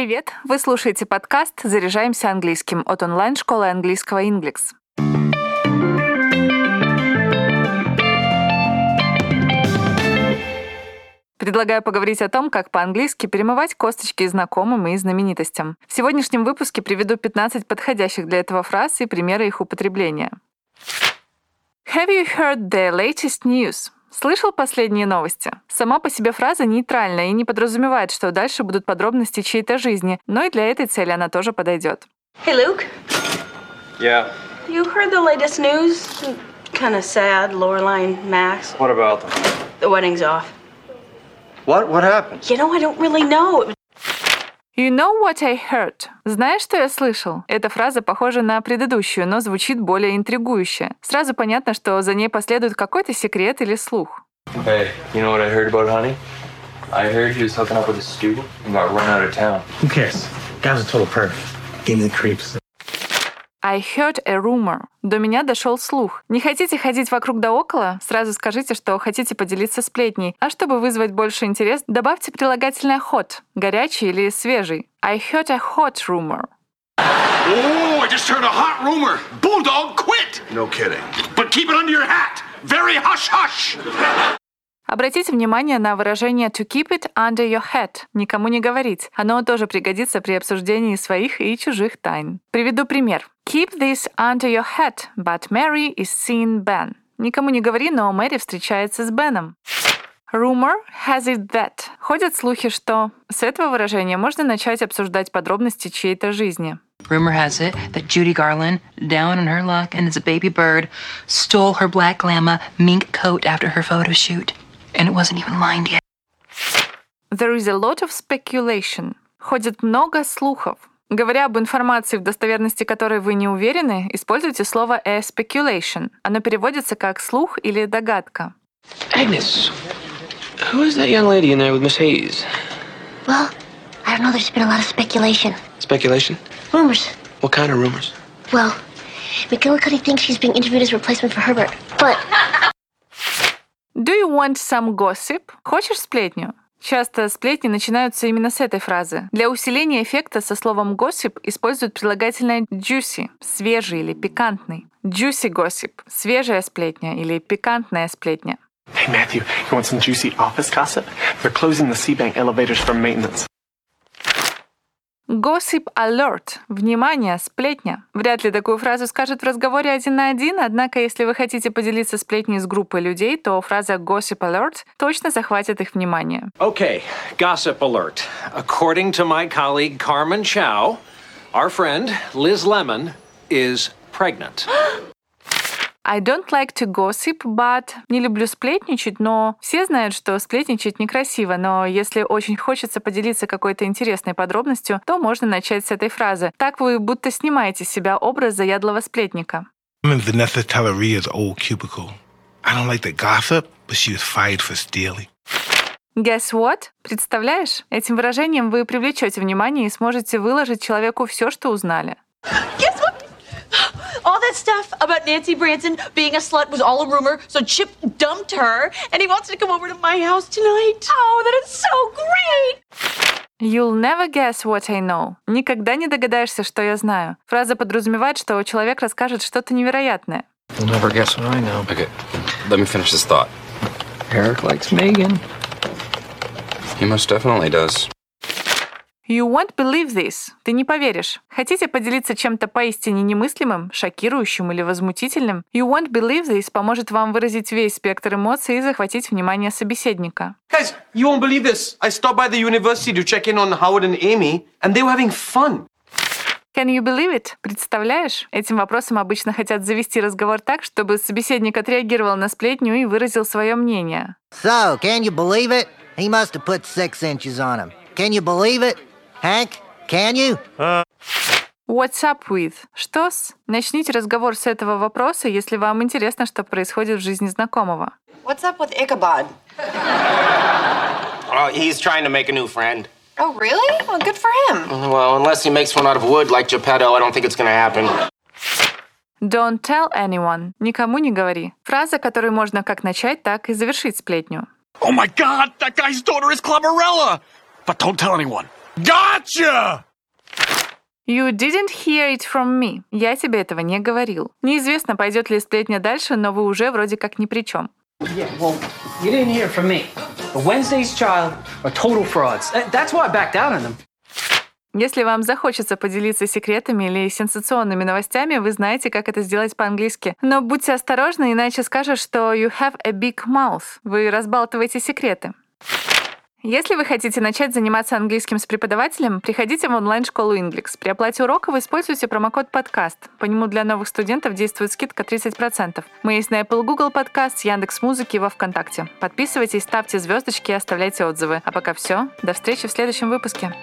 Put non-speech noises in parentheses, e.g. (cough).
Привет! Вы слушаете подкаст «Заряжаемся английским» от онлайн-школы английского Inglix. Предлагаю поговорить о том, как по-английски перемывать косточки знакомым и знаменитостям. В сегодняшнем выпуске приведу 15 подходящих для этого фраз и примеры их употребления. Have you heard the latest news? Слышал последние новости? Сама по себе фраза нейтральная и не подразумевает, что дальше будут подробности чьей-то жизни, но и для этой цели она тоже подойдет. Hey, Luke. Yeah. You heard the latest news? Kind of sad. Loreline, Max. What about them? The wedding's off. What? What happened? You know, I don't really know. You know what I heard? Знаешь, что я слышал? Эта фраза похожа на предыдущую, но звучит более интригующе. Сразу понятно, что за ней последует какой-то секрет или слух. Hey, you know what I heard about honey? I heard he was hooking up with a student and got run out of town. Who cares? Guy's a total perv. Gave me the creeps. I heard a rumor. До меня дошел слух. Не хотите ходить вокруг да около? Сразу скажите, что хотите поделиться сплетней. А чтобы вызвать больше интерес, добавьте прилагательное hot, горячий или свежий. I heard a hot rumor. Oh, I just heard a hot rumor. Bulldog quit. No kidding. But keep it under your hat. Very hush hush. Обратите внимание на выражение to keep it under your hat – никому не говорить. Оно тоже пригодится при обсуждении своих и чужих тайн. Приведу пример. Keep this under your hat, but Mary is seeing Ben. Никому не говори, но Мэри встречается с Беном. Rumor has it that. Ходят слухи, что... С этого выражения можно начать обсуждать подробности чьей-то жизни. Rumor has it that Judy Garland, down on her luck and as a baby bird, stole her black glamour mink coat after her photo shoot. And it wasn't even lined yet. There is a lot of speculation. Ходит много слухов. Говоря об информации, в достоверности которой вы не уверены, используйте слово a speculation. Оно переводится как слух или догадка. Agnes, who is that young lady in there with Miss Hayes? Well, I don't know. There's been a lot of speculation. Speculation? Rumors. What kind of rumors? Well, McGillicuddy thinks she's being interviewed as a replacement for Herbert. But Do you want some gossip? Хочешь сплетню? Часто сплетни начинаются именно с этой фразы. Для усиления эффекта со словом gossip используют прилагательное juicy – свежий или пикантный. Juicy gossip – свежая сплетня или пикантная сплетня. Hey, Matthew, you want some juicy office gossip? They're closing the C-Bank elevators for maintenance. Gossip alert – внимание, сплетня. Вряд ли такую фразу скажут в разговоре один на один, однако если вы хотите поделиться сплетней с группой людей, то фраза gossip alert точно захватит их внимание. Okay, gossip alert. According to my colleague Carmen Chow, our friend Liz Lemon is pregnant. (gasps) I don't like to gossip, but... Не люблю сплетничать, но все знают, что сплетничать некрасиво, но если очень хочется поделиться какой-то интересной подробностью, то можно начать с этой фразы. Так вы будто снимаете с себя образ заядлого сплетника. Vanessa Telleria's old cubicle. I don't like the gossip, but she was fired for stealing. Guess what? Представляешь? Этим выражением вы привлечете внимание и сможете выложить человеку все, что узнали. Guess what? All that stuff about Nancy Branson being a slut was all a rumor, so Chip dumped her, and he wants to come over to my house tonight. Oh, that is so great! You'll never guess what I know. Никогда не догадаешься, что я знаю. Фраза подразумевает, что человек расскажет что-то невероятное. You'll never guess what I know. Okay, let me finish this thought. Eric likes Megan. He most definitely does. You won't believe this. Ты не поверишь. Хотите поделиться чем-то поистине немыслимым, шокирующим или возмутительным? You won't believe this поможет вам выразить весь спектр эмоций и захватить внимание собеседника. Guys, you won't believe this. I stopped by the university to check in on Howard and Amy, and they were having fun. Can you believe it? Представляешь? Этим вопросом обычно хотят завести разговор так, чтобы собеседник отреагировал на сплетню и выразил свое мнение. So, can you believe it? He must have put six inches on him. Can you believe it? Hank, can you? What's up with? Что с? Начните разговор с этого вопроса, если вам интересно, что происходит в жизни знакомого. What's up with Ichabod? Oh, he's trying to make a new friend. Oh, really? Well, good for him. Well, unless he makes one out of wood like Geppetto, I don't think it's gonna happen. Don't tell anyone. Никому не говори. Фраза, которой можно как начать, так и завершить сплетню. Oh my god, that guy's daughter is Clamorella! But don't tell anyone. Gotcha! You didn't hear it from me. Я тебе этого не говорил. Неизвестно, пойдет ли сплетня дальше, но вы уже вроде как ни при чем. Yeah, well, you didn't hear it from me. But Wednesday's child are total frauds. That's why I backed out on them. Если вам захочется поделиться секретами или сенсационными новостями, вы знаете, как это сделать по-английски. Но будьте осторожны, иначе скажут, что you have a big mouth. Вы разбалтываете секреты. Если вы хотите начать заниматься английским с преподавателем, приходите в онлайн-школу Inglix. При оплате урока вы используете промокод подкаст. По нему для новых студентов действует скидка 30%. Мы есть на Apple Google Podcast, Яндекс Музыки и во Вконтакте. Подписывайтесь, ставьте звездочки и оставляйте отзывы. А пока все. До встречи в следующем выпуске.